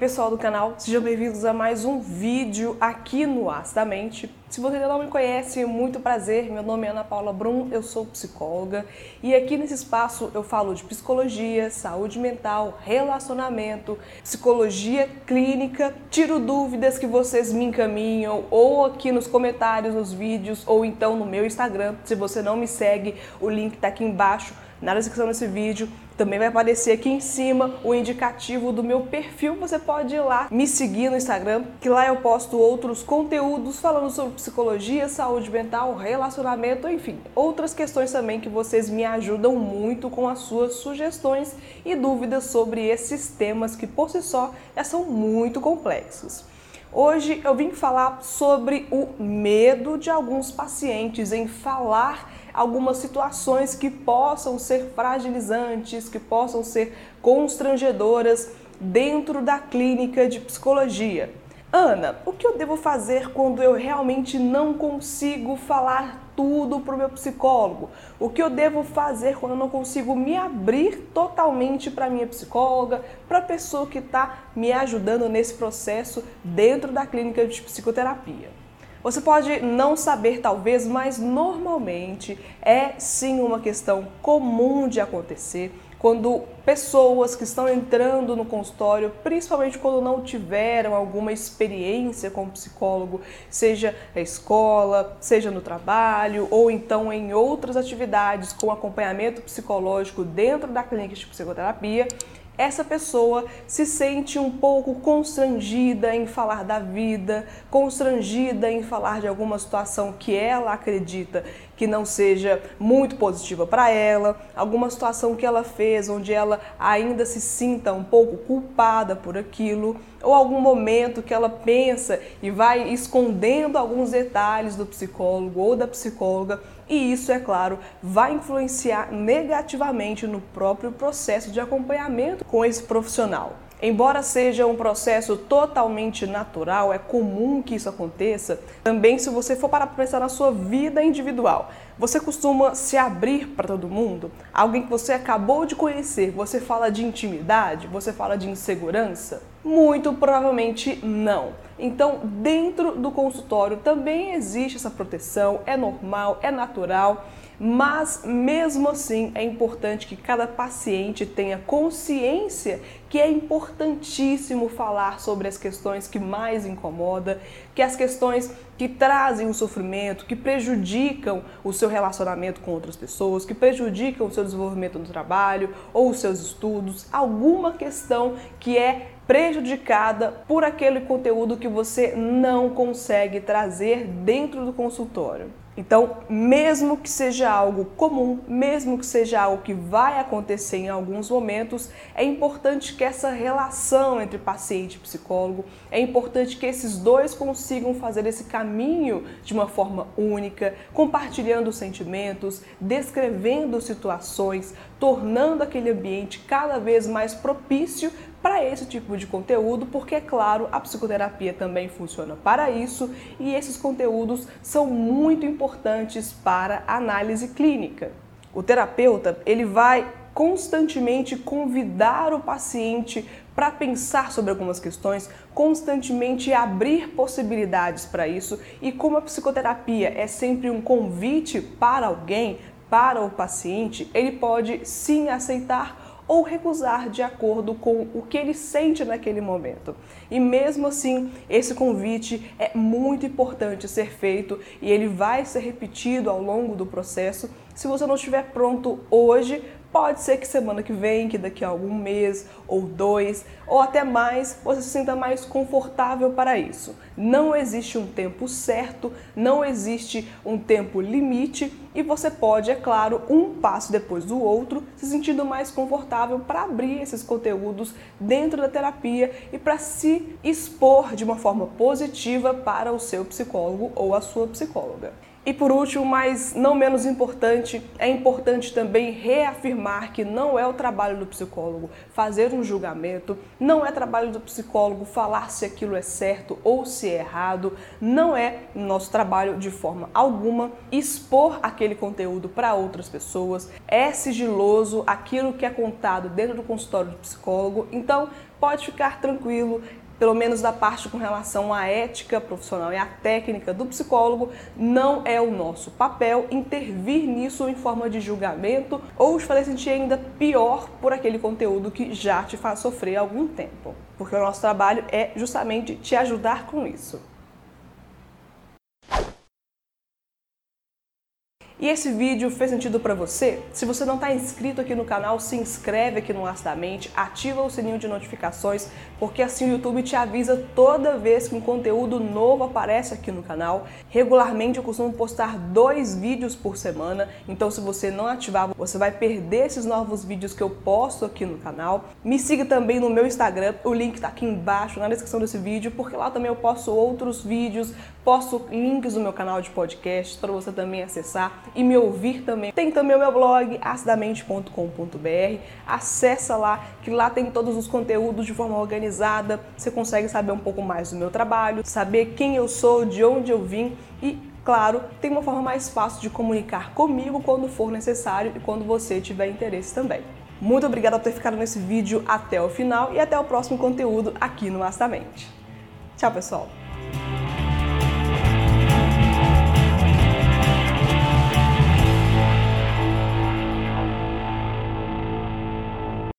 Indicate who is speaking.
Speaker 1: pessoal do canal, sejam bem-vindos a mais um vídeo aqui no Acidamente. Se você ainda não me conhece, muito prazer, meu nome é Ana Paula Brum, eu sou psicóloga e aqui nesse espaço eu falo de psicologia, saúde mental, relacionamento, psicologia clínica, tiro dúvidas que vocês me encaminham ou aqui nos comentários, nos vídeos ou então no meu Instagram. Se você não me segue, o link está aqui embaixo na descrição desse vídeo. Também vai aparecer aqui em cima o indicativo do meu perfil. Você pode ir lá me seguir no Instagram, que lá eu posto outros conteúdos falando sobre psicologia, saúde mental, relacionamento, enfim, outras questões também que vocês me ajudam muito com as suas sugestões e dúvidas sobre esses temas que por si só já são muito complexos. Hoje eu vim falar sobre o medo de alguns pacientes em falar algumas situações que possam ser fragilizantes, que possam ser constrangedoras dentro da clínica de psicologia. Ana, o que eu devo fazer quando eu realmente não consigo falar tudo para o meu psicólogo? O que eu devo fazer quando eu não consigo me abrir totalmente para minha psicóloga, para a pessoa que está me ajudando nesse processo dentro da clínica de psicoterapia? Você pode não saber, talvez, mas normalmente é sim uma questão comum de acontecer quando pessoas que estão entrando no consultório, principalmente quando não tiveram alguma experiência com psicólogo, seja na escola, seja no trabalho ou então em outras atividades com acompanhamento psicológico dentro da clínica de psicoterapia, essa pessoa se sente um pouco constrangida em falar da vida, constrangida em falar de alguma situação que ela acredita que não seja muito positiva para ela, alguma situação que ela fez onde ela ainda se sinta um pouco culpada por aquilo, ou algum momento que ela pensa e vai escondendo alguns detalhes do psicólogo ou da psicóloga e isso, é claro, vai influenciar negativamente no próprio processo de acompanhamento com esse profissional. Embora seja um processo totalmente natural, é comum que isso aconteça, também se você for para pensar na sua vida individual. Você costuma se abrir para todo mundo? Alguém que você acabou de conhecer, você fala de intimidade? Você fala de insegurança? Muito provavelmente não. Então, dentro do consultório também existe essa proteção, é normal, é natural mas mesmo assim é importante que cada paciente tenha consciência que é importantíssimo falar sobre as questões que mais incomodam, que as questões que trazem o sofrimento, que prejudicam o seu relacionamento com outras pessoas, que prejudicam o seu desenvolvimento no trabalho ou os seus estudos, alguma questão que é prejudicada por aquele conteúdo que você não consegue trazer dentro do consultório. Então, mesmo que seja algo comum, mesmo que seja algo que vai acontecer em alguns momentos, é importante que essa relação entre paciente e psicólogo, é importante que esses dois consigam fazer esse caminho de uma forma única, compartilhando sentimentos, descrevendo situações, tornando aquele ambiente cada vez mais propício para esse tipo de conteúdo, porque é claro, a psicoterapia também funciona para isso e esses conteúdos são muito importantes para análise clínica. O terapeuta, ele vai constantemente convidar o paciente para pensar sobre algumas questões, constantemente abrir possibilidades para isso, e como a psicoterapia é sempre um convite para alguém, para o paciente, ele pode sim aceitar ou recusar de acordo com o que ele sente naquele momento. E mesmo assim, esse convite é muito importante ser feito e ele vai ser repetido ao longo do processo. Se você não estiver pronto hoje, Pode ser que semana que vem, que daqui a algum mês ou dois ou até mais, você se sinta mais confortável para isso. Não existe um tempo certo, não existe um tempo limite e você pode, é claro, um passo depois do outro, se sentindo mais confortável para abrir esses conteúdos dentro da terapia e para se expor de uma forma positiva para o seu psicólogo ou a sua psicóloga. E por último, mas não menos importante, é importante também reafirmar que não é o trabalho do psicólogo fazer um julgamento, não é trabalho do psicólogo falar se aquilo é certo ou se é errado, não é nosso trabalho de forma alguma expor aquele conteúdo para outras pessoas, é sigiloso aquilo que é contado dentro do consultório do psicólogo, então pode ficar tranquilo, pelo menos da parte com relação à ética profissional e à técnica do psicólogo, não é o nosso papel intervir nisso em forma de julgamento ou te fazer sentir ainda pior por aquele conteúdo que já te faz sofrer há algum tempo. Porque o nosso trabalho é justamente te ajudar com isso. E esse vídeo fez sentido para você? Se você não está inscrito aqui no canal, se inscreve aqui no Laço da Mente, ativa o sininho de notificações, porque assim o YouTube te avisa toda vez que um conteúdo novo aparece aqui no canal. Regularmente eu costumo postar dois vídeos por semana, então se você não ativar, você vai perder esses novos vídeos que eu posto aqui no canal. Me siga também no meu Instagram, o link está aqui embaixo na descrição desse vídeo, porque lá também eu posto outros vídeos, posto links do meu canal de podcast para você também acessar e me ouvir também. Tem também o meu blog, acidamente.com.br. Acessa lá, que lá tem todos os conteúdos de forma organizada. Você consegue saber um pouco mais do meu trabalho, saber quem eu sou, de onde eu vim e Claro, tem uma forma mais fácil de comunicar comigo quando for necessário e quando você tiver interesse também. Muito obrigada por ter ficado nesse vídeo até o final e até o próximo conteúdo aqui no Astamente. Tchau, pessoal!